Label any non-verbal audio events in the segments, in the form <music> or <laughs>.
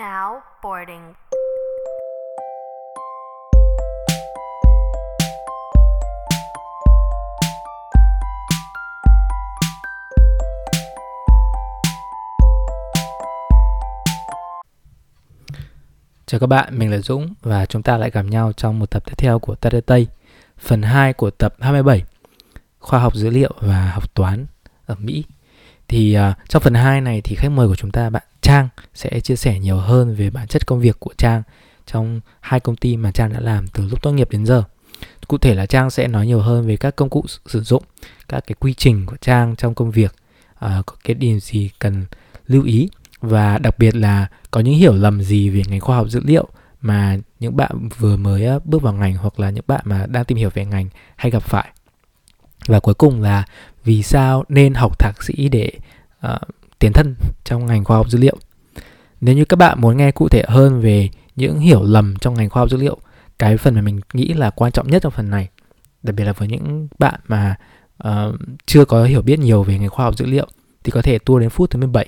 Now boarding. Chào các bạn, mình là Dũng và chúng ta lại gặp nhau trong một tập tiếp theo của TDT, Tây, phần 2 của tập 27, khoa học dữ liệu và học toán ở Mỹ. Thì uh, trong phần 2 này thì khách mời của chúng ta bạn Trang sẽ chia sẻ nhiều hơn về bản chất công việc của Trang trong hai công ty mà Trang đã làm từ lúc tốt nghiệp đến giờ. Cụ thể là Trang sẽ nói nhiều hơn về các công cụ sử dụng, các cái quy trình của Trang trong công việc, uh, có cái điểm gì cần lưu ý và đặc biệt là có những hiểu lầm gì về ngành khoa học dữ liệu mà những bạn vừa mới bước vào ngành hoặc là những bạn mà đang tìm hiểu về ngành hay gặp phải và cuối cùng là vì sao nên học thạc sĩ để uh, tiến thân trong ngành khoa học dữ liệu. Nếu như các bạn muốn nghe cụ thể hơn về những hiểu lầm trong ngành khoa học dữ liệu cái phần mà mình nghĩ là quan trọng nhất trong phần này đặc biệt là với những bạn mà uh, chưa có hiểu biết nhiều về ngành khoa học dữ liệu thì có thể tua đến phút thứ 17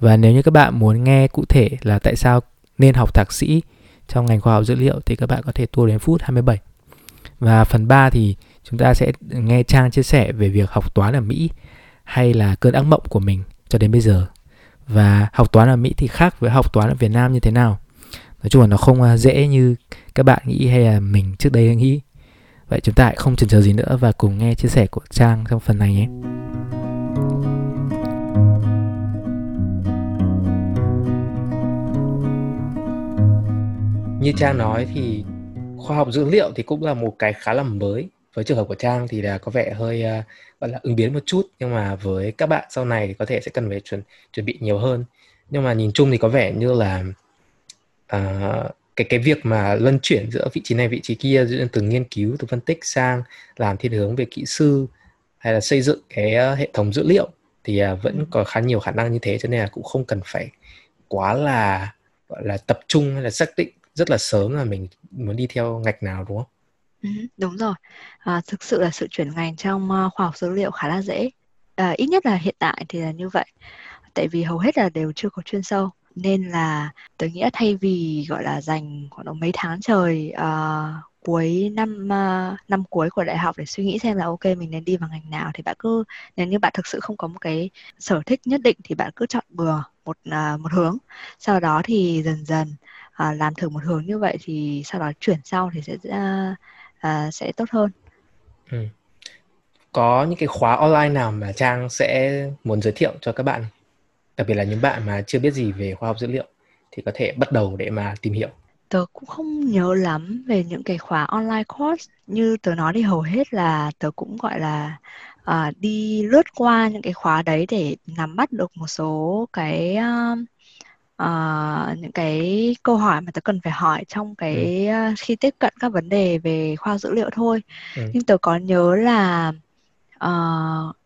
và nếu như các bạn muốn nghe cụ thể là tại sao nên học thạc sĩ trong ngành khoa học dữ liệu thì các bạn có thể tua đến phút 27. Và phần 3 thì chúng ta sẽ nghe Trang chia sẻ về việc học toán ở Mỹ hay là cơn ác mộng của mình cho đến bây giờ. Và học toán ở Mỹ thì khác với học toán ở Việt Nam như thế nào. Nói chung là nó không à, dễ như các bạn nghĩ hay là mình trước đây nghĩ. Vậy chúng ta không chần chờ gì nữa và cùng nghe chia sẻ của Trang trong phần này nhé. như trang nói thì khoa học dữ liệu thì cũng là một cái khá là mới với trường hợp của trang thì là có vẻ hơi uh, gọi là ứng biến một chút nhưng mà với các bạn sau này thì có thể sẽ cần phải chuẩn chuẩn bị nhiều hơn nhưng mà nhìn chung thì có vẻ như là uh, cái cái việc mà luân chuyển giữa vị trí này vị trí kia từ nghiên cứu từ phân tích sang làm thiên hướng về kỹ sư hay là xây dựng cái uh, hệ thống dữ liệu thì vẫn có khá nhiều khả năng như thế cho nên là cũng không cần phải quá là gọi là tập trung hay là xác định rất là sớm là mình muốn đi theo ngạch nào đúng không? Ừ, đúng rồi. À, thực sự là sự chuyển ngành trong uh, khoa học dữ liệu khá là dễ. À, ít nhất là hiện tại thì là như vậy. Tại vì hầu hết là đều chưa có chuyên sâu nên là tôi nghĩ thay vì gọi là dành khoảng mấy tháng trời uh, cuối năm uh, năm cuối của đại học để suy nghĩ xem là ok mình nên đi vào ngành nào thì bạn cứ nếu như bạn thực sự không có một cái sở thích nhất định thì bạn cứ chọn bừa một uh, một hướng sau đó thì dần dần uh, làm thử một hướng như vậy thì sau đó chuyển sau thì sẽ uh, uh, sẽ tốt hơn. Ừ. Có những cái khóa online nào mà Trang sẽ muốn giới thiệu cho các bạn, đặc biệt là những bạn mà chưa biết gì về khoa học dữ liệu thì có thể bắt đầu để mà tìm hiểu. Tớ cũng không nhớ lắm về những cái khóa online course như tớ nói thì hầu hết là tớ cũng gọi là uh, đi lướt qua những cái khóa đấy để nắm bắt được một số cái uh, uh, những cái câu hỏi mà tớ cần phải hỏi trong cái ừ. khi tiếp cận các vấn đề về khoa dữ liệu thôi ừ. nhưng tớ có nhớ là uh,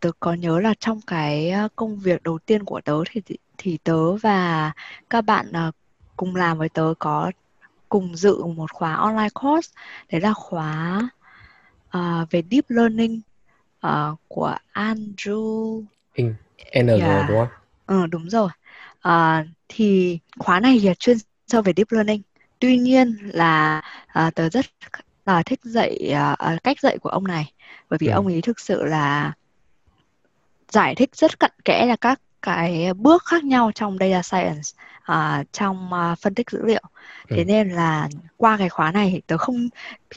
tớ có nhớ là trong cái công việc đầu tiên của tớ thì thì tớ và các bạn uh, cùng làm với tớ có cùng dự một khóa online course đấy là khóa uh, về deep learning uh, của Andrew NG yeah. đúng không? Ừ đúng rồi à, thì khóa này là chuyên sâu về deep learning tuy nhiên là à, tớ rất là thích dạy à, cách dạy của ông này bởi vì ừ. ông ấy thực sự là giải thích rất cặn kẽ là các cái bước khác nhau trong data science uh, trong uh, phân tích dữ liệu thế ừ. nên là qua cái khóa này tớ không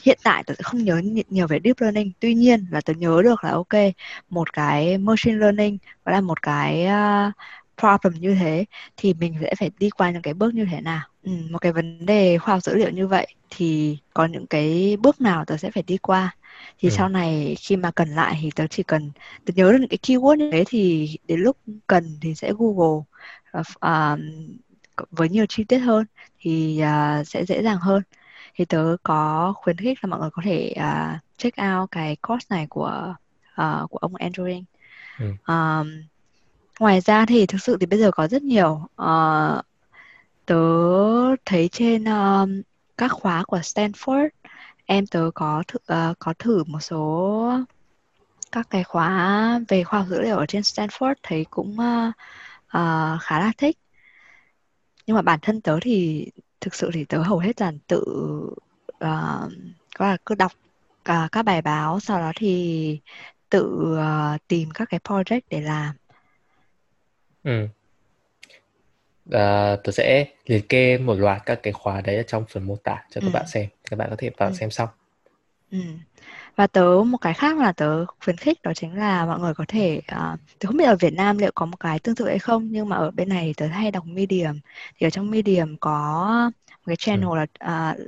hiện tại tớ không nhớ nhiều về deep learning tuy nhiên là tớ nhớ được là ok một cái machine learning đó là một cái uh, problem như thế thì mình sẽ phải đi qua những cái bước như thế nào ừ, một cái vấn đề khoa học dữ liệu như vậy thì có những cái bước nào tớ sẽ phải đi qua thì ừ. sau này khi mà cần lại thì tớ chỉ cần tớ nhớ được những cái keyword như thế thì đến lúc cần thì sẽ google uh, với nhiều chi tiết hơn thì uh, sẽ dễ dàng hơn thì tớ có khuyến khích là mọi người có thể uh, check out cái course này của uh, của ông Andrew ừ. um, ngoài ra thì thực sự thì bây giờ có rất nhiều uh, tớ thấy trên uh, các khóa của Stanford em tớ có thử, uh, có thử một số các cái khóa về khoa học dữ liệu ở trên Stanford thấy cũng uh, uh, khá là thích. Nhưng mà bản thân tớ thì thực sự thì tớ hầu hết là tự uh, có là cứ đọc uh, các bài báo sau đó thì tự uh, tìm các cái project để làm ừ. À, tớ sẽ liệt kê một loạt các cái khóa đấy ở trong phần mô tả cho các ừ. bạn xem các bạn có thể vào ừ. xem xong ừ. và tớ một cái khác là tớ khuyến khích đó chính là mọi người có thể uh, tớ không biết ở Việt Nam liệu có một cái tương tự hay không nhưng mà ở bên này tớ hay đọc Medium thì ở trong Medium có một cái channel ừ. là uh,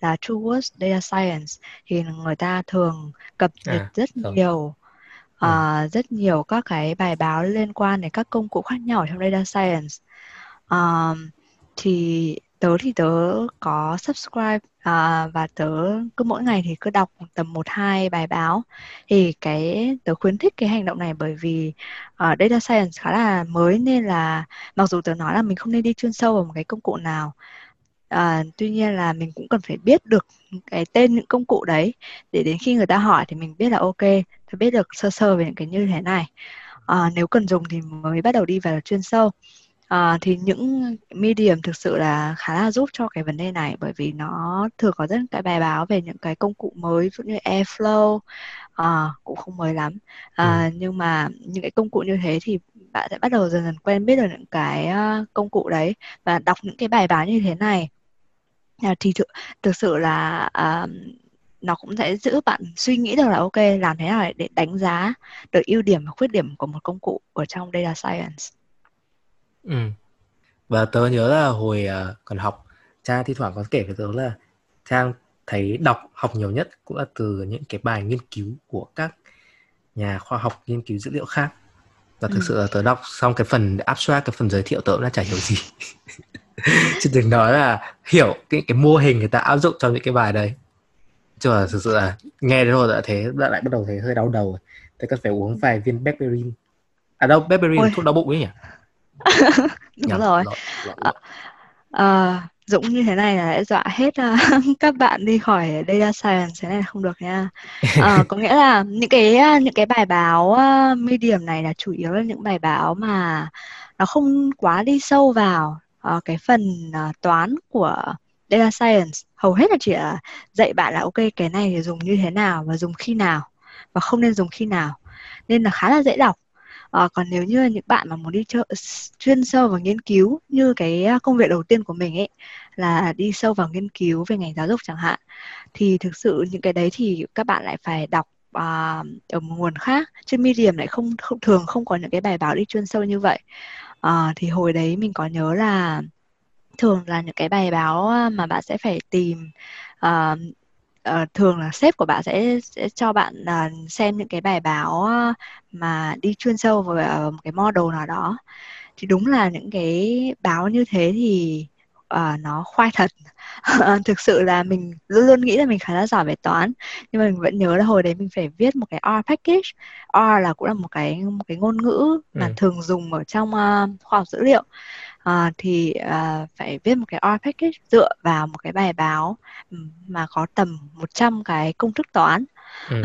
là True Words Data Science thì người ta thường cập nhật à, rất rồi. nhiều uh, rất nhiều các cái bài báo liên quan đến các công cụ khác nhau trong data science. Um, thì tớ thì tớ có subscribe uh, và tớ cứ mỗi ngày thì cứ đọc tầm một hai bài báo. Thì cái tớ khuyến khích cái hành động này bởi vì uh, data science khá là mới nên là mặc dù tớ nói là mình không nên đi chuyên sâu vào một cái công cụ nào À, tuy nhiên là mình cũng cần phải biết được cái tên những công cụ đấy. Để đến khi người ta hỏi thì mình biết là ok, tôi biết được sơ sơ về những cái như thế này. À, nếu cần dùng thì mới bắt đầu đi vào chuyên sâu. À, thì những medium thực sự là khá là giúp cho cái vấn đề này bởi vì nó thường có rất cái bài báo về những cái công cụ mới ví dụ như Airflow à, cũng không mới lắm à, ừ. nhưng mà những cái công cụ như thế thì bạn sẽ bắt đầu dần dần quen biết được những cái uh, công cụ đấy và đọc những cái bài báo như thế này À, thì thực, thực sự là uh, nó cũng sẽ giữ bạn suy nghĩ được là ok làm thế nào để đánh giá được ưu điểm và khuyết điểm của một công cụ ở trong data science. Ừ. Và tớ nhớ là hồi uh, còn học cha thi thoảng có kể với tớ là trang thấy đọc học nhiều nhất cũng là từ những cái bài nghiên cứu của các nhà khoa học nghiên cứu dữ liệu khác và thực ừ. sự là tớ đọc xong cái phần abstract cái phần giới thiệu tớ cũng là chả hiểu gì <laughs> chứ đừng nói là hiểu cái cái mô hình người ta áp dụng trong những cái bài đấy chứ là thực sự là nghe đến rồi đã thấy đã lại bắt đầu thấy hơi đau đầu thế cần phải uống vài viên berberin à đâu berberin thuốc đau bụng ấy nhỉ? <laughs> Đúng Nhầm, rồi. lộn, lộn, lộn. À, Dũng như thế này là đã dọa hết uh, <laughs> các bạn đi khỏi data science thế này là không được nha. Uh, <laughs> có nghĩa là những cái những cái bài báo uh, medium này là chủ yếu là những bài báo mà nó không quá đi sâu vào uh, cái phần uh, toán của data science. Hầu hết là chỉ là dạy bạn là ok cái này thì dùng như thế nào và dùng khi nào và không nên dùng khi nào. Nên là khá là dễ đọc. À, còn nếu như những bạn mà muốn đi chơi, chuyên sâu vào nghiên cứu như cái công việc đầu tiên của mình ấy là đi sâu vào nghiên cứu về ngành giáo dục chẳng hạn thì thực sự những cái đấy thì các bạn lại phải đọc à, ở một nguồn khác. Trên medium lại không, không thường không có những cái bài báo đi chuyên sâu như vậy. À, thì hồi đấy mình có nhớ là thường là những cái bài báo mà bạn sẽ phải tìm uh, uh, thường là sếp của bạn sẽ sẽ cho bạn uh, xem những cái bài báo mà đi chuyên sâu vào một cái model nào đó. Thì đúng là những cái báo như thế thì uh, nó khoai thật. <laughs> Thực sự là mình luôn luôn nghĩ là mình khá là giỏi về toán nhưng mà mình vẫn nhớ là hồi đấy mình phải viết một cái R package. R là cũng là một cái một cái ngôn ngữ mà ừ. thường dùng ở trong uh, khoa học dữ liệu uh, thì uh, phải viết một cái R package dựa vào một cái bài báo mà có tầm 100 cái công thức toán. Ừ.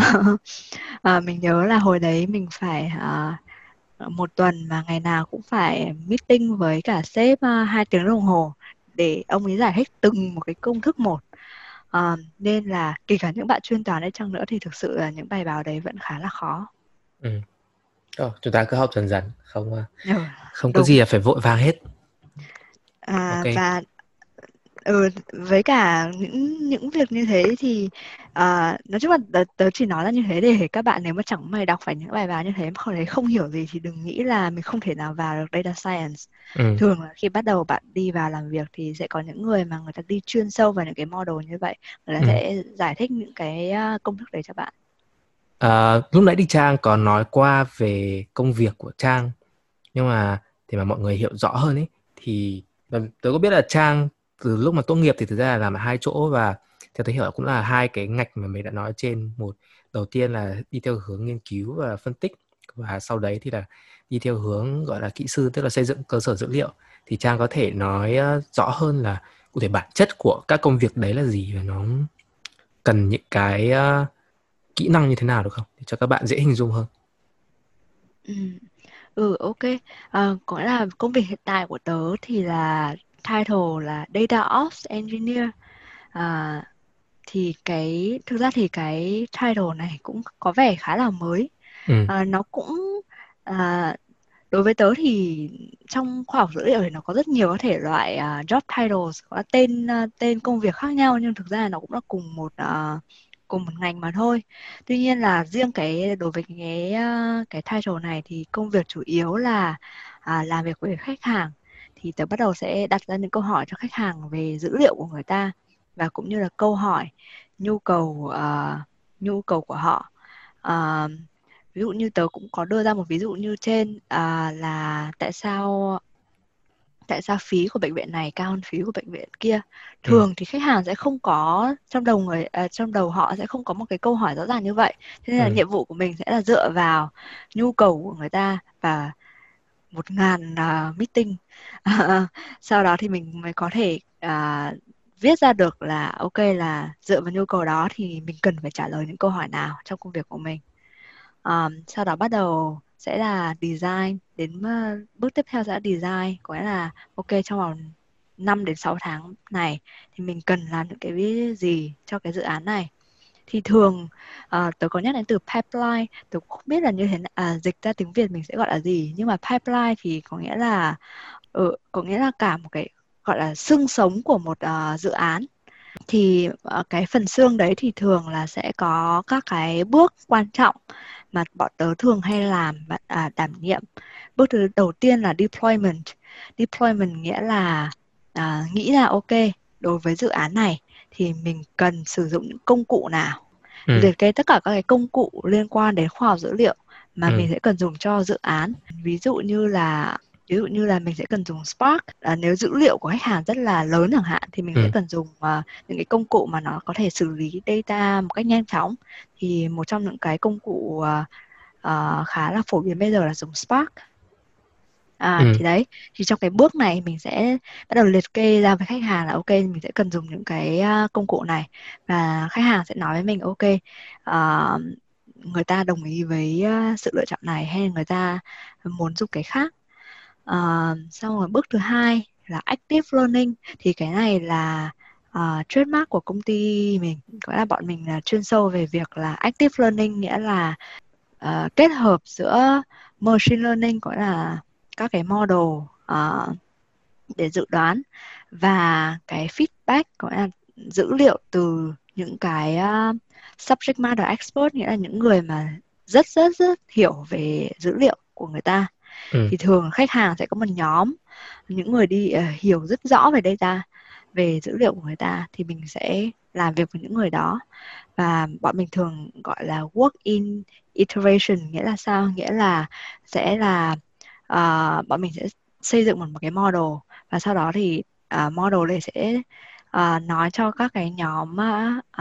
uh, <laughs> mình nhớ là hồi đấy mình phải uh, một tuần mà ngày nào cũng phải meeting với cả sếp uh, hai tiếng đồng hồ để ông ấy giải thích từng một cái công thức một. À, nên là kể cả những bạn chuyên toán ấy chăng nữa thì thực sự là những bài báo đấy vẫn khá là khó. Ừ. oh, chúng ta cứ học dần dần không ừ, không có gì là phải vội vàng hết à, okay. và ừ với cả những những việc như thế thì uh, nói chung là tớ, tớ chỉ nói là như thế để các bạn nếu mà chẳng may đọc phải những bài báo như thế mà không thấy không hiểu gì thì đừng nghĩ là mình không thể nào vào được data science ừ. thường là khi bắt đầu bạn đi vào làm việc thì sẽ có những người mà người ta đi chuyên sâu vào những cái model như vậy người ta ừ. sẽ giải thích những cái công thức đấy cho bạn à, lúc nãy đi trang có nói qua về công việc của trang nhưng mà để mà mọi người hiểu rõ hơn ấy thì Vâng, tớ có biết là trang từ lúc mà tốt nghiệp thì thực ra là làm ở hai chỗ và theo tôi hiểu cũng là hai cái ngạch mà mình đã nói trên. Một đầu tiên là đi theo hướng nghiên cứu và phân tích và sau đấy thì là đi theo hướng gọi là kỹ sư tức là xây dựng cơ sở dữ liệu. Thì trang có thể nói ờ, rõ hơn là cụ thể bản chất của các công việc đấy là gì và nó cần những cái uh, kỹ năng như thế nào được không? Để cho các bạn dễ hình dung hơn. Ừ, ừ ok. À, có là công việc hiện tại của tớ thì là title là Data Ops Engineer. À, thì cái thực ra thì cái title này cũng có vẻ khá là mới. Ừ. à, nó cũng à, đối với tớ thì trong khoa học dữ liệu thì nó có rất nhiều các thể loại uh, job titles có tên uh, tên công việc khác nhau nhưng thực ra nó cũng là cùng một uh, cùng một ngành mà thôi. Tuy nhiên là riêng cái đối với cái ờ, cái title này thì công việc chủ yếu là à, làm việc với khách hàng. Thì tớ bắt đầu sẽ đặt ra những câu hỏi cho khách hàng về dữ liệu của người ta và cũng như là câu hỏi nhu cầu uh, nhu cầu của họ. Uh, ví dụ như tớ cũng có đưa ra một ví dụ như trên uh, là tại sao tại sao phí của bệnh viện này cao hơn phí của bệnh viện kia ừ. thường ừ. thì khách hàng sẽ không có trong đầu người à, trong đầu họ sẽ không có một cái câu hỏi rõ ràng như vậy thế nên là ừ. nhiệm vụ của mình sẽ là dựa vào nhu cầu của người ta và một ngàn uh, meeting <laughs> sau đó thì mình mới có thể uh, viết ra được là ok là dựa vào nhu cầu đó thì mình cần phải trả lời những câu hỏi nào trong công việc của mình um, sau đó bắt đầu sẽ là design đến uh, bước tiếp theo sẽ là design có nghĩa là ok trong vòng 5 đến 6 tháng này thì mình cần làm những cái gì cho cái dự án này. Thì thường uh, tớ có nhắc đến từ pipeline tớ cũng không biết là như thế à, dịch ra tiếng việt mình sẽ gọi là gì nhưng mà pipeline thì có nghĩa là ừ, có nghĩa là cả một cái gọi là xương sống của một uh, dự án thì uh, cái phần xương đấy thì thường là sẽ có các cái bước quan trọng mà bọn tớ thường hay làm à, đảm nhiệm bước thứ đầu tiên là deployment deployment nghĩa là à, nghĩ là ok đối với dự án này thì mình cần sử dụng những công cụ nào ừ. liệt kê tất cả các cái công cụ liên quan đến khoa học dữ liệu mà ừ. mình sẽ cần dùng cho dự án ví dụ như là ví dụ như là mình sẽ cần dùng Spark. À, nếu dữ liệu của khách hàng rất là lớn chẳng hạn thì mình ừ. sẽ cần dùng uh, những cái công cụ mà nó có thể xử lý data một cách nhanh chóng. Thì một trong những cái công cụ uh, uh, khá là phổ biến bây giờ là dùng Spark. À ừ. thì đấy thì trong cái bước này mình sẽ bắt đầu liệt kê ra với khách hàng là ok mình sẽ cần dùng những cái công cụ này. Và khách hàng sẽ nói với mình ok uh, người ta đồng ý với sự lựa chọn này hay người ta muốn dùng cái khác uh, xong rồi bước thứ hai là active learning. Thì cái này là uh, trademark của công ty mình. Gọi là bọn mình là chuyên sâu về việc là active learning nghĩa là uh, kết hợp giữa machine learning gọi là các cái model uh, để dự đoán và cái feedback gọi là dữ liệu từ những cái uh, subject matter expert nghĩa là những người mà rất rất rất hiểu về dữ liệu của người ta ừ. thì thường khách hàng sẽ có một nhóm những người đi uh, hiểu rất rõ về data về dữ liệu của người ta thì mình sẽ làm việc với những người đó và bọn mình thường gọi là work in iteration nghĩa là sao nghĩa là sẽ là uh, bọn mình sẽ xây dựng một, một cái model và sau đó thì uh, model này sẽ uh, nói cho các cái nhóm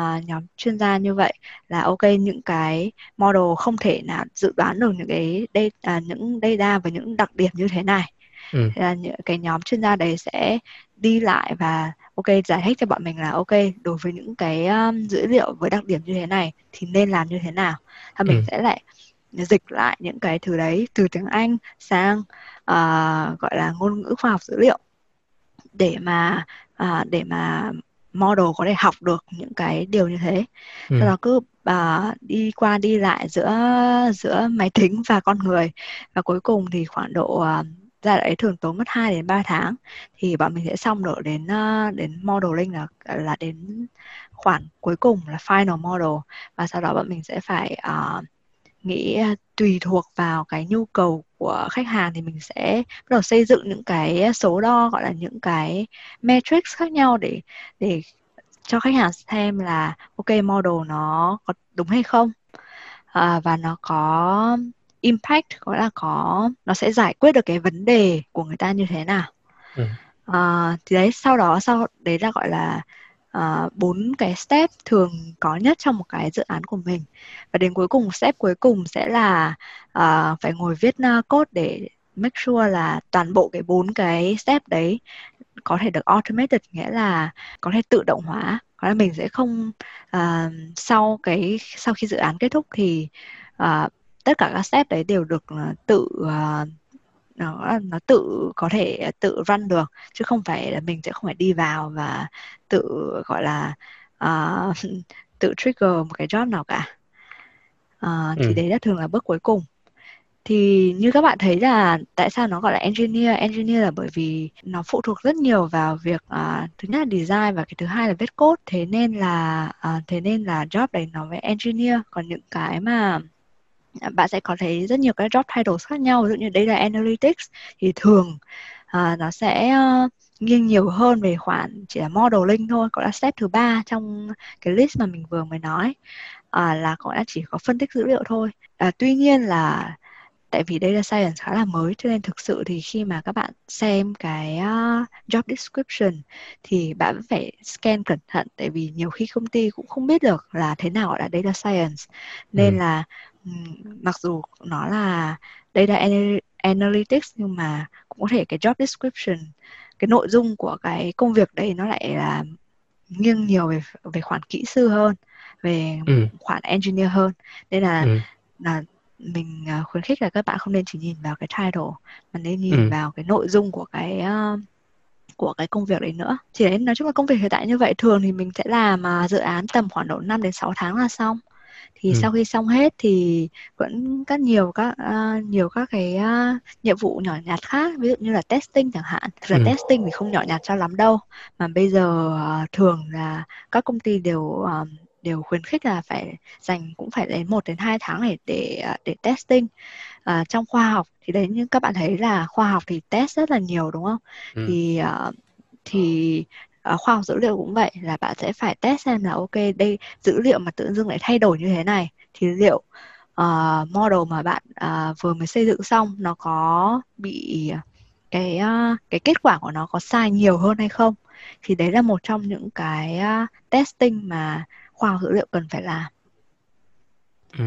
uh, nhóm chuyên gia như vậy là ok những cái model không thể nào dự đoán được những cái data, uh, những data và những đặc điểm như thế này ừ. là những cái nhóm chuyên gia đấy sẽ đi lại và ok giải thích cho bọn mình là ok đối với những cái um, dữ liệu với đặc điểm như thế này thì nên làm như thế nào và mình ừ. sẽ lại dịch lại những cái thứ đấy từ tiếng Anh sang uh, gọi là ngôn ngữ khoa học dữ liệu để mà uh, để mà model có thể học được những cái điều như thế. Ừ. sau đó cứ uh, đi qua đi lại giữa giữa máy tính và con người. Và cuối cùng thì khoảng độ uh, giai đoạn đấy thường tốn mất 2 đến 3 tháng. Thì bọn mình sẽ xong được đến uh, đến modeling là là đến khoản cuối cùng là final model. Và sau đó bọn mình sẽ phải uh, nghĩ tùy thuộc vào cái nhu cầu của khách hàng thì mình sẽ bắt đầu xây dựng những cái số đo gọi là những cái metrics khác nhau để để cho khách hàng xem là ok model nó có đúng hay không à, và nó có impact gọi là có nó sẽ giải quyết được cái vấn đề của người ta như thế nào ừ. à, thì đấy sau đó sau đấy là gọi là À, bốn uh, cái step thường có nhất trong một cái dự án của mình. Và đến cuối cùng step cuối cùng sẽ là uh, phải ngồi viết uh, code để make sure là toàn bộ cái bốn cái step đấy có thể được automated nghĩa là có thể tự động hóa. Có là mình sẽ không uh, sau cái sau khi dự án kết thúc thì uh, tất cả các step đấy đều được uh, tự uh, nó nó tự có thể tự run được chứ không phải là mình sẽ không phải đi vào và tự gọi là uh, <laughs> tự trigger một cái job nào cả. Uh, thì ừ. đấy là thường là bước cuối cùng. Thì như các bạn thấy là tại sao nó gọi là engineer? Engineer là bởi vì nó phụ thuộc rất nhiều vào việc uh, thứ nhất là design và cái thứ hai là viết code. Thế nên là uh, thế nên là job đấy nó với engineer. Còn những cái mà bạn sẽ có thấy rất nhiều cái job titles khác nhau. Ví dụ như đây là analytics thì thường uh, nó sẽ uh, nghiêng nhiều hơn về khoản chỉ là modeling thôi gọi là step thứ ba trong cái list mà mình vừa mới nói à, là gọi là chỉ có phân tích dữ liệu thôi. À, tuy nhiên là tại vì đây là science khá là mới cho nên thực sự thì khi mà các bạn xem cái uh, job description thì bạn vẫn phải scan cẩn thận. Tại vì nhiều khi công ty cũng không biết được là thế nào gọi là data science. Nên ừ. là mặc dù nó là data analytics nhưng mà cũng có thể cái job description cái nội dung của cái công việc đây nó lại là nghiêng nhiều về về khoản kỹ sư hơn về ừ. khoản engineer hơn nên là ừ. là mình à, khuyến khích là các bạn không nên chỉ nhìn vào cái title mà nên nhìn ừ. vào cái nội dung của cái uh, của cái công việc đấy nữa chỉ đấy nói chung là công việc hiện tại như vậy thường thì mình sẽ làm uh, dự án tầm khoảng độ 5 đến 6 tháng là xong thì ừ. sau khi xong hết thì vẫn các nhiều các uh, nhiều các cái uh, nhiệm vụ nhỏ nhặt khác ví dụ như là testing chẳng hạn thực ra ừ. testing thì không nhỏ nhặt cho lắm đâu mà bây giờ uh, thường là các công ty đều uh, đều khuyến khích là phải dành cũng phải đến 1 đến 2 tháng để để để testing à, trong khoa học thì đấy như các bạn thấy là khoa học thì test rất là nhiều đúng không ừ. thì uh, thì uh, khoa học dữ liệu cũng vậy là bạn sẽ phải test xem là ok đây dữ liệu mà tự dưng lại thay đổi như thế này thì liệu uh, model mà bạn uh, vừa mới xây dựng xong nó có bị cái uh, cái kết quả của nó có sai nhiều hơn hay không thì đấy là một trong những cái uh, testing mà khoa học dữ liệu cần phải làm ừ.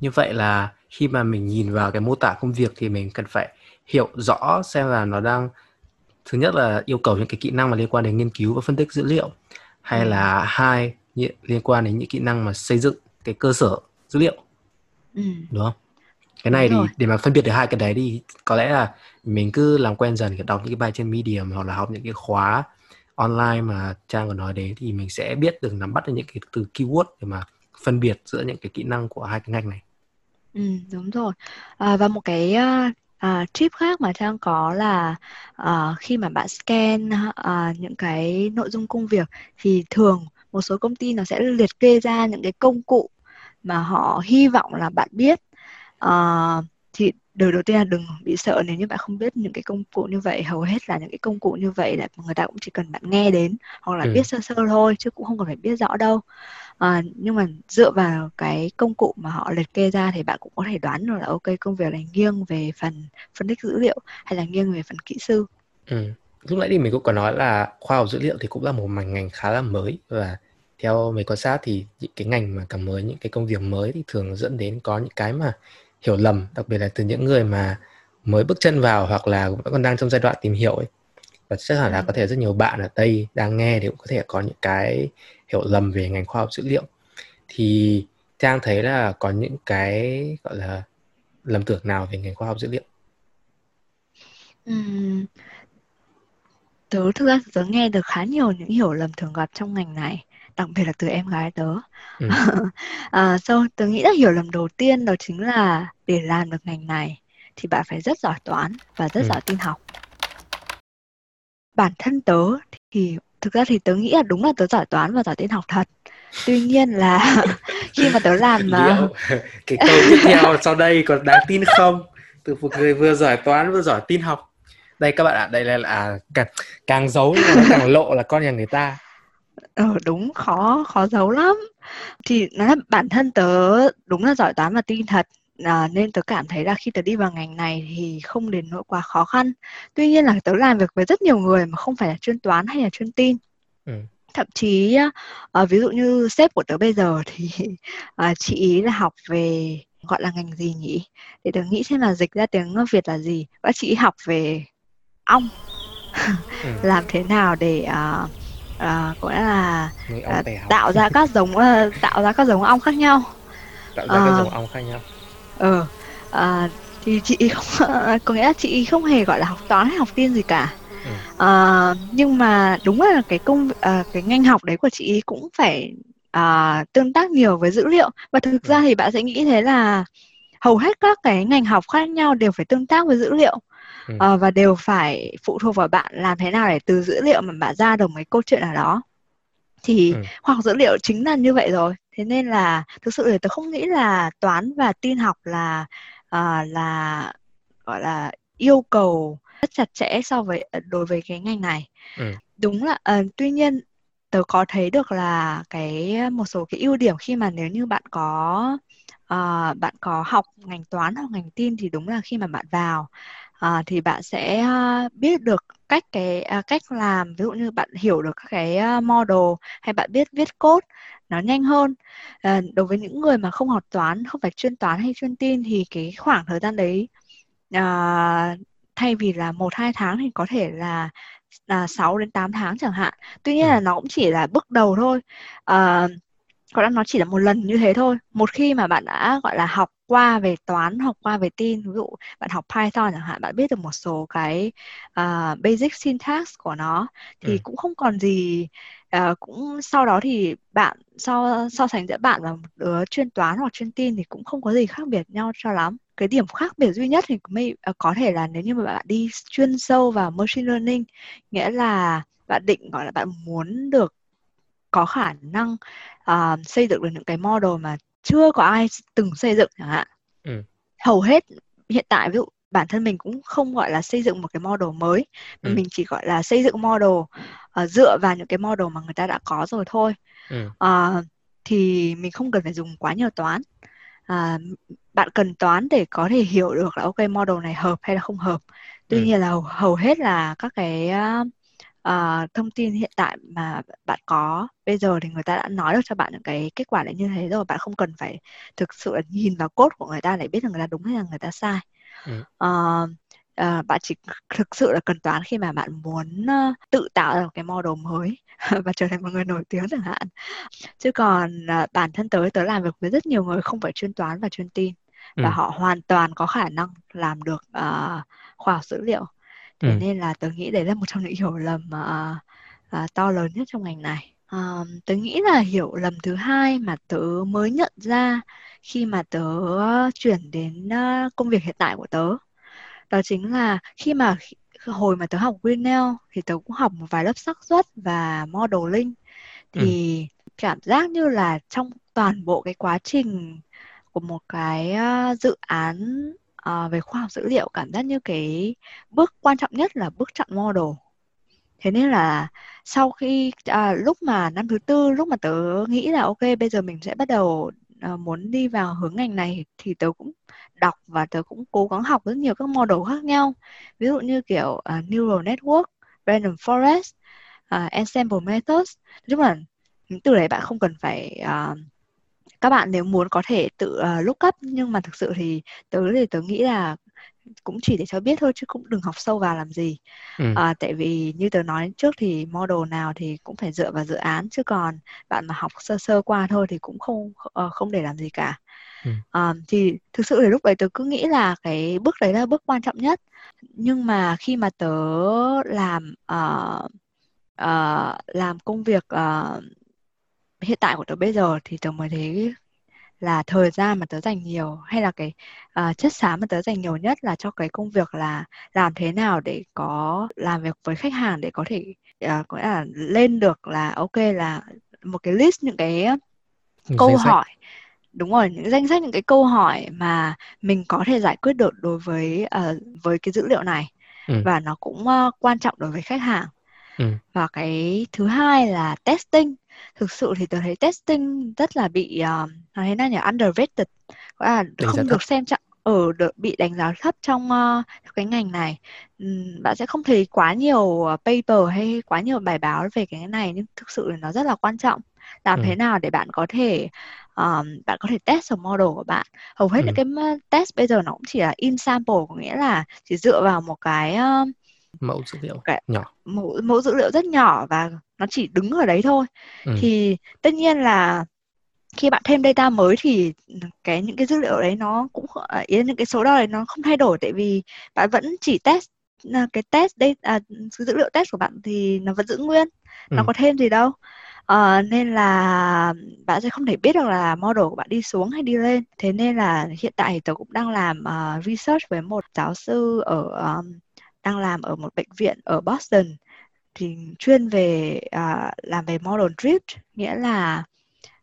như vậy là khi mà mình nhìn vào cái mô tả công việc thì mình cần phải hiểu rõ xem là nó đang thứ nhất là yêu cầu những cái kỹ năng mà liên quan đến nghiên cứu và phân tích dữ liệu hay ừ. là hai liên quan đến những kỹ năng mà xây dựng cái cơ sở dữ liệu ừ. đúng không cái này đúng thì rồi. để mà phân biệt được hai cái đấy thì có lẽ là mình cứ làm quen dần đọc những cái bài trên Medium hoặc là học những cái khóa online mà trang có nói đến thì mình sẽ biết được nắm bắt được những cái từ keyword để mà phân biệt giữa những cái kỹ năng của hai cái ngành này. Ừ, đúng rồi. À, và một cái uh, tip khác mà Trang có là uh, khi mà bạn scan uh, những cái nội dung công việc thì thường một số công ty nó sẽ liệt kê ra những cái công cụ mà họ hy vọng là bạn biết. Uh, thì điều đầu tiên là đừng bị sợ nếu như bạn không biết những cái công cụ như vậy hầu hết là những cái công cụ như vậy là người ta cũng chỉ cần bạn nghe đến hoặc là ừ. biết sơ sơ thôi chứ cũng không cần phải biết rõ đâu à, nhưng mà dựa vào cái công cụ mà họ liệt kê ra thì bạn cũng có thể đoán được là ok công việc này nghiêng về phần phân tích dữ liệu hay là nghiêng về phần kỹ sư ừ. lúc nãy thì mình cũng có nói là khoa học dữ liệu thì cũng là một ngành ngành khá là mới và theo mấy quan sát thì những cái ngành mà càng mới những cái công việc mới thì thường dẫn đến có những cái mà hiểu lầm đặc biệt là từ những người mà mới bước chân vào hoặc là vẫn còn đang trong giai đoạn tìm hiểu ấy và chắc hẳn là ừ. có thể rất nhiều bạn ở đây đang nghe thì cũng có thể có những cái hiểu lầm về ngành khoa học dữ liệu thì trang thấy là có những cái gọi là lầm tưởng nào về ngành khoa học dữ liệu uhm, tớ thực ra tớ nghe được khá nhiều những hiểu lầm thường gặp trong ngành này đặc biệt là từ em gái tớ ừ. <laughs> à, so tớ nghĩ là hiểu lầm đầu tiên đó chính là để làm được ngành này thì bạn phải rất giỏi toán và rất ừ. giỏi tin học bản thân tớ thì thực ra thì tớ nghĩ là đúng là tớ giỏi toán và giỏi tin học thật. Tuy nhiên là <laughs> khi mà tớ làm <laughs> mà <laughs> cái câu tiếp theo sau đây còn đáng tin không? Từ một người vừa giỏi toán vừa giỏi tin học. Đây các bạn ạ đây là, là càng, càng giấu càng lộ là con nhà người ta. Ờ đúng khó khó giấu lắm. Thì nó là bản thân tớ đúng là giỏi toán và tin thật à, nên tớ cảm thấy là khi tớ đi vào ngành này thì không đến nỗi quá khó khăn. Tuy nhiên là tớ làm việc với rất nhiều người mà không phải là chuyên toán hay là chuyên tin. Ừ. Thậm chí à, ví dụ như sếp của tớ bây giờ <laughs> thì à, chị ý là học về gọi là ngành gì nhỉ? Để tớ nghĩ xem là dịch ra tiếng Việt là gì. Các chị học về ong. <laughs> ừ. làm thế nào để uh, à, gọi là à, tạo ra các giống uh, tạo ra các giống ong khác nhau tạo ra à, các giống ong khác nhau ừ à, thì chị không <laughs> có nghĩa là chị không hề gọi là học toán hay học tin gì cả ừ. à, nhưng mà đúng là cái công à, cái ngành học đấy của chị cũng phải à, tương tác nhiều với dữ liệu và thực ra ừ. thì bạn sẽ nghĩ thế là hầu hết các cái ngành học khác nhau đều phải tương tác với dữ liệu ừ. à, và đều phải phụ thuộc vào bạn làm thế nào để từ dữ liệu mà bạn ra được mấy câu chuyện nào đó thì ừ. khoa học dữ liệu chính là như vậy rồi thế nên là thực sự thì tôi không nghĩ là toán và tin học là uh, là gọi là yêu cầu rất chặt chẽ so với đối với cái ngành này ừ. đúng là uh, tuy nhiên tớ có thấy được là cái một số cái ưu điểm khi mà nếu như bạn có uh, bạn có học ngành toán hoặc ngành tin thì đúng là khi mà bạn vào uh, thì bạn sẽ uh, biết được cách cái uh, cách làm ví dụ như bạn hiểu được các cái uh, model hay bạn biết viết code nó nhanh hơn uh, đối với những người mà không học toán không phải chuyên toán hay chuyên tin thì cái khoảng thời gian đấy uh, thay vì là một hai tháng thì có thể là là 6 đến 8 tháng chẳng hạn. Tuy nhiên ừ. là nó cũng chỉ là bước đầu thôi. Uh, gọi là nó chỉ là một lần như thế thôi một khi mà bạn đã gọi là học qua về toán học qua về tin ví dụ bạn học Python chẳng hạn bạn biết được một số cái uh, basic syntax của nó thì ừ. cũng không còn gì uh, cũng sau đó thì bạn so so sánh giữa bạn và một đứa chuyên toán hoặc chuyên tin thì cũng không có gì khác biệt nhau cho lắm cái điểm khác biệt duy nhất thì may, uh, có thể là nếu như mà bạn đi chuyên sâu vào machine learning nghĩa là bạn định gọi là bạn muốn được có khả năng uh, xây dựng được những cái model mà chưa có ai từng xây dựng chẳng hạn ừ. hầu hết hiện tại ví dụ bản thân mình cũng không gọi là xây dựng một cái model mới ừ. mình chỉ gọi là xây dựng model uh, dựa vào những cái model mà người ta đã có rồi thôi ừ. uh, thì mình không cần phải dùng quá nhiều toán uh, bạn cần toán để có thể hiểu được là ok model này hợp hay là không hợp tuy ừ. nhiên là hầu, hầu hết là các cái uh, uh, thông tin hiện tại mà bạn có bây giờ thì người ta đã nói được cho bạn những cái kết quả là như thế rồi bạn không cần phải thực sự là nhìn vào cốt của người ta để biết là người ta đúng hay là người ta sai ừ. uh, uh, bạn chỉ thực sự là cần toán khi mà bạn muốn uh, tự tạo ra một cái model mới <laughs> và trở thành một người nổi tiếng chẳng hạn chứ còn uh, bản thân tới tớ làm việc với rất nhiều người không phải chuyên toán và chuyên tin và ừ. họ hoàn toàn có khả năng làm được uh, khoa học dữ liệu thế ừ. nên là tớ nghĩ đấy là một trong những hiểu lầm mà uh, to lớn nhất trong ngành này uh, tớ nghĩ là hiểu lầm thứ hai mà tớ mới nhận ra khi mà tớ chuyển đến uh, công việc hiện tại của tớ đó chính là khi mà hồi mà tớ học Grinnell thì tớ cũng học một vài lớp xác suất và modeling thì ừ. cảm giác như là trong toàn bộ cái quá trình của một cái uh, dự án à, về khoa học dữ liệu cảm giác như cái bước quan trọng nhất là bước chọn model. Thế nên là sau khi à, lúc mà năm thứ tư lúc mà tớ nghĩ là ok bây giờ mình sẽ bắt đầu à, muốn đi vào hướng ngành này thì tớ cũng đọc và tớ cũng cố gắng học rất nhiều các model khác nhau. Ví dụ như kiểu à, neural network random forest uh, ensemble methods. Nói chung là những từ đấy bạn không cần phải uh, các bạn nếu muốn có thể tự uh, look up nhưng mà thực sự thì tớ thì tớ nghĩ là cũng chỉ để cho biết thôi chứ cũng đừng học sâu vào làm gì ừ. à, tại vì như tớ nói trước thì model nào thì cũng phải dựa vào dự án chứ còn bạn mà học sơ sơ qua thôi thì cũng không uh, không để làm gì cả ừ. à, thì thực sự thì lúc đấy tớ cứ nghĩ là cái bước đấy là bước quan trọng nhất nhưng mà khi mà tớ làm uh, uh, làm công việc uh, hiện tại của tớ bây giờ thì tớ mới thấy là thời gian mà tớ dành nhiều hay là cái uh, chất xám mà tớ dành nhiều nhất là cho cái công việc là làm thế nào để có làm việc với khách hàng để có thể uh, có là lên được là ok là một cái list những cái câu hỏi. Đúng rồi những danh sách những cái câu hỏi mà mình có thể giải quyết được đối với uh, với cái dữ liệu này. Ừ. và nó cũng uh, quan trọng đối với khách hàng ừ. và cái thứ hai là testing. Thực sự thì tôi thấy testing rất là bị uh, nói thế nào nhỉ? Underrated. Là không được xem trọng ở được bị đánh giá thấp trong uh, cái ngành này. Um, bạn sẽ không thấy quá nhiều paper hay quá nhiều bài báo về cái này nhưng thực sự nó rất là quan trọng. Làm ừ. thế nào để bạn có thể um, bạn có thể test được model của bạn. Hầu hết ừ. những cái test bây giờ nó cũng chỉ là in sample có nghĩa là chỉ dựa vào một cái uh, mẫu dữ liệu cái, nhỏ. Mẫu mẫu dữ liệu rất nhỏ và nó chỉ đứng ở đấy thôi. Ừ. thì tất nhiên là khi bạn thêm data mới thì cái những cái dữ liệu đấy nó cũng ý là những cái số đo đấy nó không thay đổi. Tại vì bạn vẫn chỉ test cái test đây à, dữ liệu test của bạn thì nó vẫn giữ nguyên ừ. nó có thêm gì đâu. À, nên là bạn sẽ không thể biết được là model của bạn đi xuống hay đi lên. Thế nên là hiện tại thì tớ cũng đang làm uh, research với một giáo sư ở um, đang làm ở một bệnh viện ở Boston thì chuyên về uh, làm về model drift nghĩa là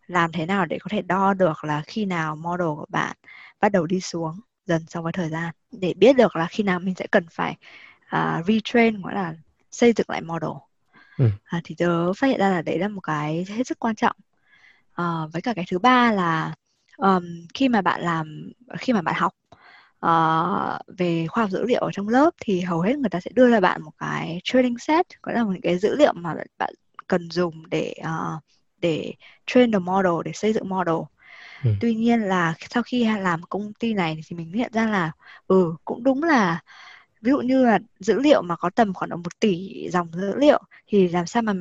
làm thế nào để có thể đo được là khi nào model của bạn bắt đầu đi xuống dần sau với thời gian. Để biết được là khi nào mình sẽ cần phải uh, retrain gọi là xây dựng lại model. Ừ. à, thì tớ phát hiện ra là đấy là một cái hết sức quan trọng. Uh, với cả cái thứ ba là um, khi mà bạn làm khi mà bạn học uh, về khoa học dữ liệu ở trong lớp thì hầu hết người ta sẽ đưa ra bạn một cái training set gọi là một cái dữ liệu mà bạn cần dùng để uh, để train the model để xây dựng model ừ. tuy nhiên là sau khi làm công ty này thì mình nhận ra là ừ cũng đúng là ví dụ như là dữ liệu mà có tầm khoảng một tỷ dòng dữ liệu thì làm sao mà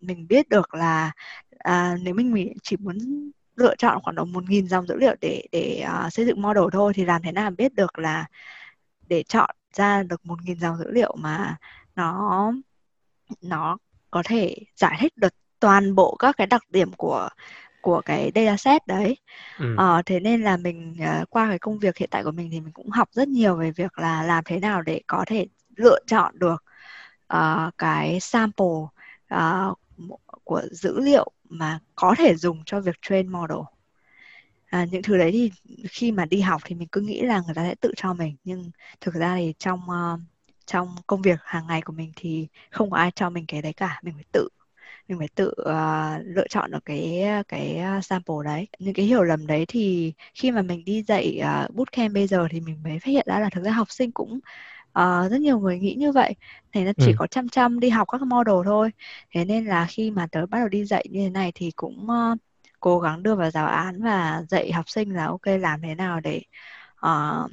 mình biết được là à, nếu mình chỉ muốn lựa chọn khoảng độ một nghìn dòng dữ liệu để để uh, xây dựng model thôi thì làm thế nào biết được là để chọn ra được một nghìn dòng dữ liệu mà nó nó có thể giải thích được toàn bộ các cái đặc điểm của của cái dataset đấy ừ. ờ, thế nên là mình uh, qua cái công việc hiện tại của mình thì mình cũng học rất nhiều về việc là làm thế nào để có thể lựa chọn được uh, cái sample uh, của dữ liệu mà có thể dùng cho việc train model. À, những thứ đấy thì khi mà đi học thì mình cứ nghĩ là người ta sẽ tự cho mình nhưng thực ra thì trong uh, trong công việc hàng ngày của mình thì không có ai cho mình cái đấy cả. Mình phải tự mình phải tự uh, lựa chọn được cái cái ờ, sample đấy. Những cái hiểu lầm đấy thì khi mà mình đi dạy uh, bootcamp bây giờ thì mình mới phát hiện ra là thực ra học sinh cũng uh, rất nhiều người nghĩ như vậy. Thì nó chỉ ừ. có chăm chăm đi học các model thôi. Thế nên là khi mà tớ bắt đầu đi dạy như thế này thì cũng uh, cố gắng đưa vào giáo án và dạy học sinh là ok làm thế nào để uh,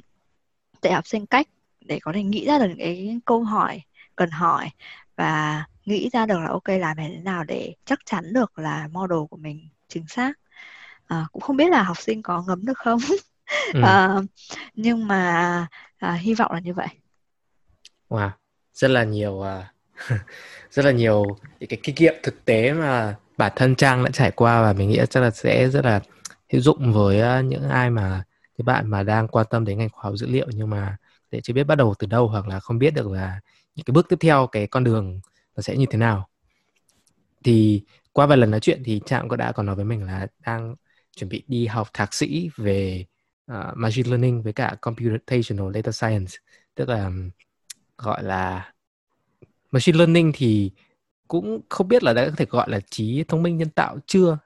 dạy học sinh cách để có thể nghĩ ra được những cái câu hỏi cần hỏi và nghĩ ra được là ok làm thế nào để chắc chắn được là model của mình chính xác. À, cũng không biết là học sinh có ngấm được không? <laughs> Ừ. à, nhưng mà à, hy vọng là như vậy wow rất là nhiều uh, <laughs> rất là nhiều những cái kinh nghiệm thực tế mà bản thân trang đã trải qua và mình nghĩ chắc là sẽ rất là hữu dụng với uh, những ai mà cái bạn mà đang quan tâm đến ngành khoa học dữ liệu nhưng mà để chưa biết bắt đầu từ đâu hoặc là không biết được là những cái bước tiếp theo cái con đường nó sẽ như thế nào. Thì qua vài lần nói chuyện thì trạm có đã còn nói với mình là đang chuẩn bị đi học thạc sĩ về uh, machine learning với cả computational data science. Tức là gọi là machine learning thì cũng không biết là đã có thể gọi là trí thông minh nhân tạo chưa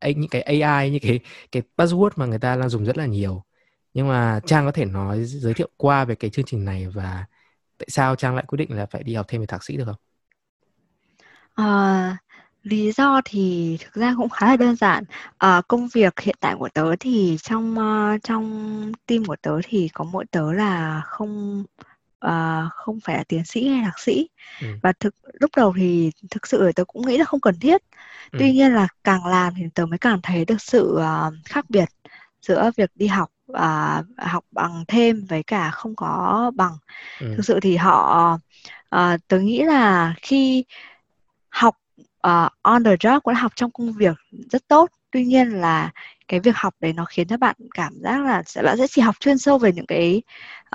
cái, những cái AI như cái cái buzzword mà người ta đang dùng rất là nhiều nhưng mà Trang có thể nói giới thiệu qua về cái chương trình này và tại sao Trang lại quyết định là phải đi học thêm về thạc sĩ được không? À, lý do thì thực ra cũng khá là đơn giản. À, công việc hiện tại của tớ thì trong uh, trong team của tớ thì có mỗi tớ là không uh, không phải là tiến sĩ hay thạc sĩ ừ. và thực lúc đầu thì thực sự tớ cũng nghĩ là không cần thiết. Ừ. Tuy nhiên là càng làm thì tớ mới càng thấy được sự uh, khác biệt giữa việc đi học uh, học bằng thêm với cả không có bằng. Ừ. Thực sự thì họ uh, tớ nghĩ là khi học uh, on the job cũng là học trong công việc rất tốt tuy nhiên là cái việc học đấy nó khiến cho bạn cảm giác là sẽ bạn sẽ chỉ học chuyên sâu về những cái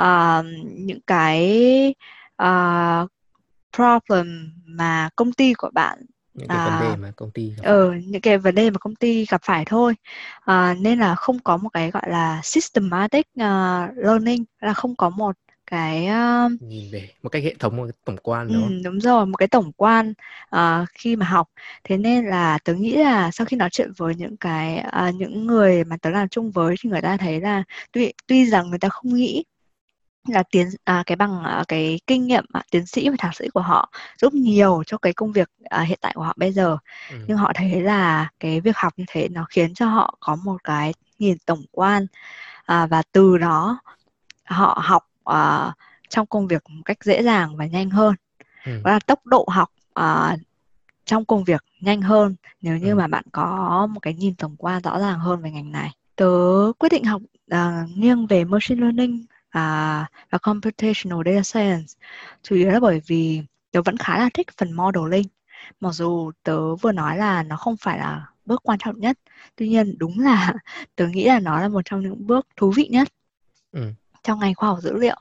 uh, những cái uh, problem mà công ty của bạn những cái à, vấn đề mà công ty gặp ừ, những cái vấn đề mà công ty gặp phải thôi. À, nên là không có một cái gọi là systematic uh, learning là không có một cái uh, nhìn về một cách hệ thống một cái tổng quan đúng không? đúng rồi một cái tổng quan uh, khi mà học thế nên là tớ nghĩ là sau khi nói chuyện với những cái uh, những người mà tớ làm chung với thì người ta thấy là tuy tuy rằng người ta không nghĩ là tiến à, cái bằng à, cái kinh nghiệm à, tiến sĩ và thạc sĩ của họ giúp nhiều cho cái công việc à, hiện tại của họ bây giờ ừ. nhưng họ thấy là cái việc học như thế nó khiến cho họ có một cái nhìn tổng quan à, và từ đó họ học uh, trong công việc một cách dễ dàng và nhanh hơn ừ. đó là tốc độ học uh, trong công việc nhanh hơn nếu như Ừ. mà bạn có một cái nhìn tổng quan rõ ràng hơn về ngành này tớ quyết định học à, nghiêng về machine learning à, và computational data science chủ yếu là bởi vì tớ vẫn khá là thích phần modeling mặc dù tớ vừa nói là nó không phải là bước quan trọng nhất tuy nhiên đúng là <laughs> tớ nghĩ là nó là một trong những bước thú vị nhất Ừ. trong ngành khoa học dữ liệu.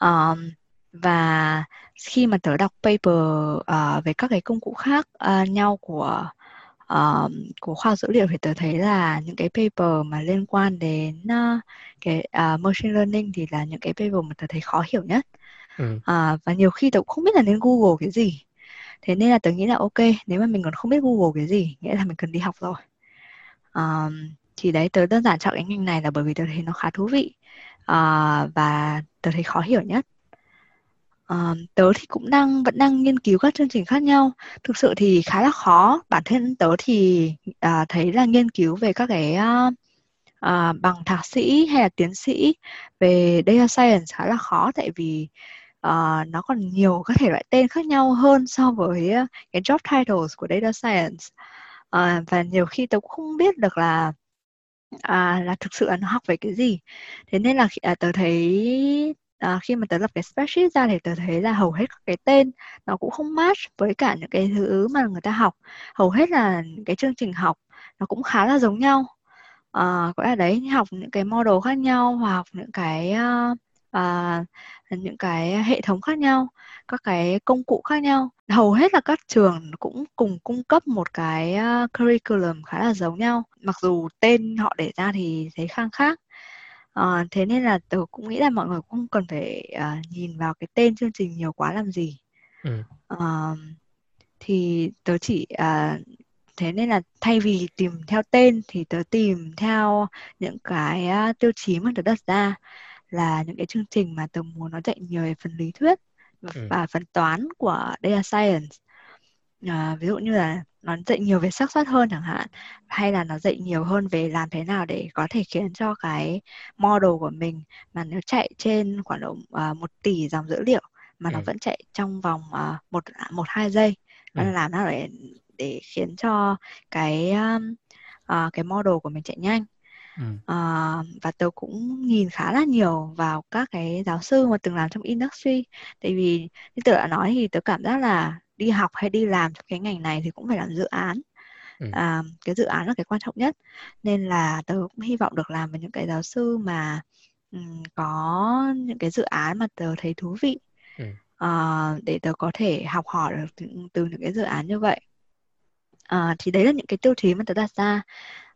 Um, và khi mà tớ đọc paper uh, về các cái công cụ khác uh, nhau của uh, của khoa học dữ liệu thì tớ thấy là những cái paper mà liên quan đến uh, cái uh, machine learning thì là những cái paper mà tớ thấy khó hiểu nhất. Ừ. uh, và nhiều khi tớ cũng không biết là nên Google cái gì. Thế nên là tớ nghĩ là ok nếu mà mình còn không biết Google cái gì nghĩa là mình cần đi học rồi. Um, thì đấy tớ đơn giản chọn cái ngành này là bởi vì tớ thấy nó khá thú vị. Uh, và tớ thấy khó hiểu nhất. Uh, tớ thì cũng đang vẫn đang nghiên cứu các chương trình khác nhau. Thực sự thì khá là khó. Bản thân tớ thì uh, thấy là nghiên cứu về các cái uh, uh, bằng thạc sĩ hay là tiến sĩ về data science khá là khó. Tại vì uh, nó còn nhiều các thể loại tên khác nhau hơn so với uh, cái job titles của data science. Uh, và nhiều khi tớ cũng không biết được là à, là thực sự là nó học về cái gì? Thế nên là khi, à, tớ thấy à, khi mà tớ lập cái spreadsheet ra thì tớ thấy là hầu hết các cái tên nó cũng không match với cả những cái thứ mà người ta học. Hầu hết là cái chương trình học nó cũng khá là giống nhau. À, có là đấy học những cái model khác nhau hoặc học những cái uh, à, những cái hệ thống khác nhau các cái công cụ khác nhau hầu hết là các trường cũng cùng cung cấp một cái uh, curriculum khá là giống nhau. Mặc dù tên họ để ra thì thấy khang khác. Uh, thế nên là tôi cũng nghĩ là mọi người cũng không cần phải uh, nhìn vào cái tên chương trình nhiều quá làm gì. Ừ. uh, thì tớ chỉ uh, thế nên là thay vì tìm theo tên thì tớ tìm theo những cái tiêu chí mà tớ đặt ra là những cái chương trình mà tớ muốn nó dạy nhiều về phần lý thuyết Ừ. và phần toán của data science à, ví dụ như là nó dạy nhiều về xác suất hơn chẳng hạn hay là nó dạy nhiều hơn về làm thế nào để có thể khiến cho cái model của mình mà nó chạy trên khoảng độ uh, một tỷ dòng dữ liệu mà nó Ừ. vẫn chạy trong vòng uh, một một hai giây nó Ừ. là làm nào để để khiến cho cái um, uh, cái model của mình chạy nhanh Ừ. Ờ, và tớ cũng nhìn khá là nhiều vào các cái giáo sư mà từng làm trong industry tại vì như tớ đã nói thì tớ cảm giác là đi học hay đi làm trong cái ngành này thì cũng phải làm dự án Ừ. à, cái dự án là cái quan trọng nhất nên là tớ cũng hy vọng được làm với những cái giáo sư mà ừm, có những cái dự án mà tớ thấy thú vị Ừ. Ờ, để tớ có thể học hỏi được từ, từ những cái dự án như vậy Ờ, thì đấy là những cái tiêu chí mà tớ đặt ra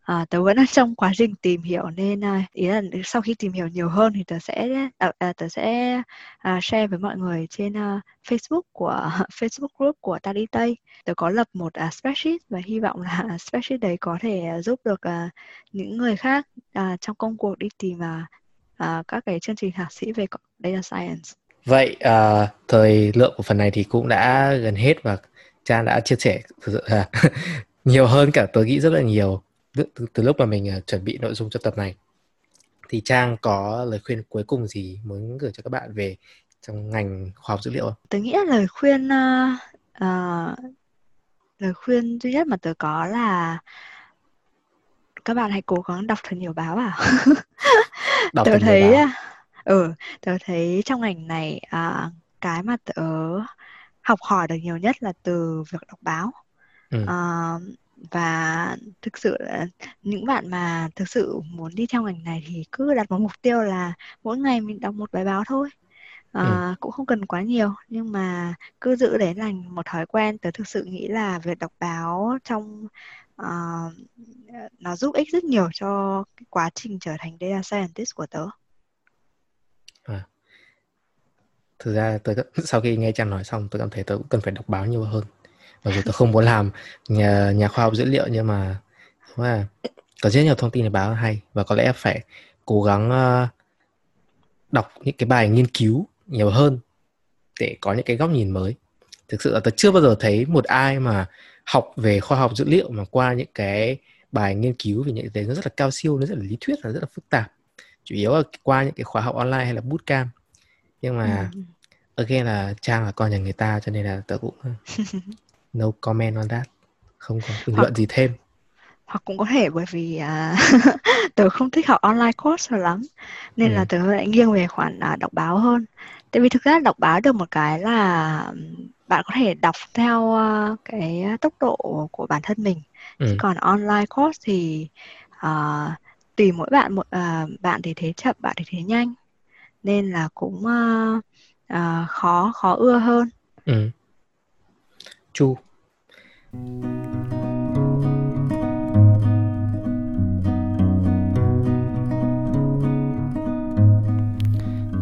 À, tớ vẫn đang trong quá trình tìm hiểu nên à, ý là sau khi tìm hiểu nhiều hơn thì tớ sẽ à, à, tớ sẽ à, share với mọi người trên à, Facebook của <laughs> Facebook group của Ta đi Tây. Tớ có lập một à, spreadsheet và hy vọng là <laughs> spreadsheet đấy có thể à, giúp được à, những người khác à, trong công cuộc đi tìm à, à, các cái chương trình thạc sĩ về data science. Vậy à, thời lượng của phần này thì cũng đã gần hết và Trang đã chia sẻ <laughs> nhiều hơn cả tôi nghĩ rất là nhiều từ, từ, từ lúc mà mình uh, chuẩn bị nội dung cho tập này thì Trang có lời khuyên cuối cùng gì muốn gửi cho các bạn về trong ngành khoa học dữ liệu không? Tớ nghĩ là lời khuyên uh, uh, lời khuyên duy nhất mà tớ có là các bạn hãy cố gắng đọc thật nhiều báo vào <laughs> Đọc tớ thấy báo. ừ tớ thấy trong ngành này à, cái mà tớ học hỏi được nhiều nhất là từ việc đọc báo Ừ. à, và thực sự là những bạn mà thực sự muốn đi theo ngành này thì cứ đặt một mục tiêu là mỗi ngày mình đọc một bài báo thôi à, Ừ. cũng không cần quá nhiều nhưng mà cứ giữ đấy là một thói quen tớ thực sự nghĩ là việc đọc báo trong à, nó giúp ích rất nhiều cho cái quá trình trở thành data scientist của tớ À. Thực ra tôi <laughs> sau khi nghe Trang nói xong tôi cảm thấy tôi cũng cần phải đọc báo nhiều hơn. Mặc dù tôi không muốn làm nhà nhà khoa học dữ liệu nhưng mà là có rất nhiều thông tin về báo hay và có lẽ phải cố gắng uh, đọc những cái bài nghiên cứu nhiều hơn để có những cái góc nhìn mới. Thực sự là tôi chưa bao giờ thấy một ai mà học về khoa học dữ liệu mà qua những cái bài nghiên cứu về những cái nó rất là cao siêu, nó rất là lý thuyết, nó rất là phức tạp. Chủ yếu là qua những cái khóa học online hay là bootcamp. Nhưng mà ừ. again là Trang là con nhà người ta cho nên là tớ cũng <laughs> no comment on that không có bình luận gì thêm hoặc cũng có thể bởi vì à, <laughs> tớ không thích học online course lắm nên ừ. là tớ lại nghiêng về khoản à, đọc báo hơn tại vì thực ra đọc báo được một cái là bạn có thể đọc theo uh, cái tốc độ của bản thân mình ừ. Chứ còn online course thì uh, tùy mỗi bạn một uh, bạn thì thế chậm bạn thì thế nhanh nên là cũng uh, uh, khó khó ưa hơn ừ chu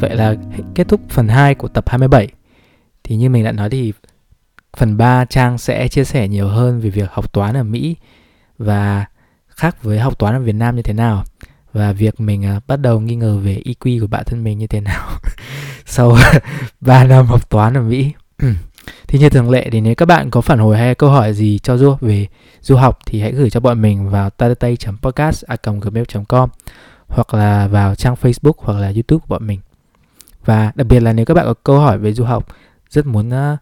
Vậy là kết thúc phần 2 của tập 27. Thì như mình đã nói thì phần 3 Trang sẽ chia sẻ nhiều hơn về việc học toán ở Mỹ và khác với học toán ở Việt Nam như thế nào và việc mình uh, bắt đầu nghi ngờ về IQ của bản thân mình như thế nào <laughs> sau <laughs> 3 năm học toán ở Mỹ. <clears throat> thì như thường lệ thì nếu các bạn có phản hồi hay câu hỏi gì cho du về du học thì hãy gửi cho bọn mình vào tadatay.podcast@gmail.com hoặc là vào trang Facebook hoặc là YouTube của bọn mình. Và đặc biệt là nếu các bạn có câu hỏi về du học rất muốn uh,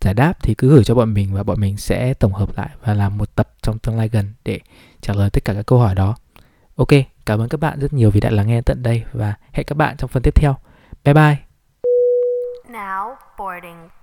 giải đáp thì cứ gửi cho bọn mình và bọn mình sẽ tổng hợp lại và làm một tập trong tương lai gần để trả lời tất cả các câu hỏi đó. Ok, cảm ơn các bạn rất nhiều vì đã lắng nghe tận đây và hẹn các bạn trong phần tiếp theo. Bye bye. Now boarding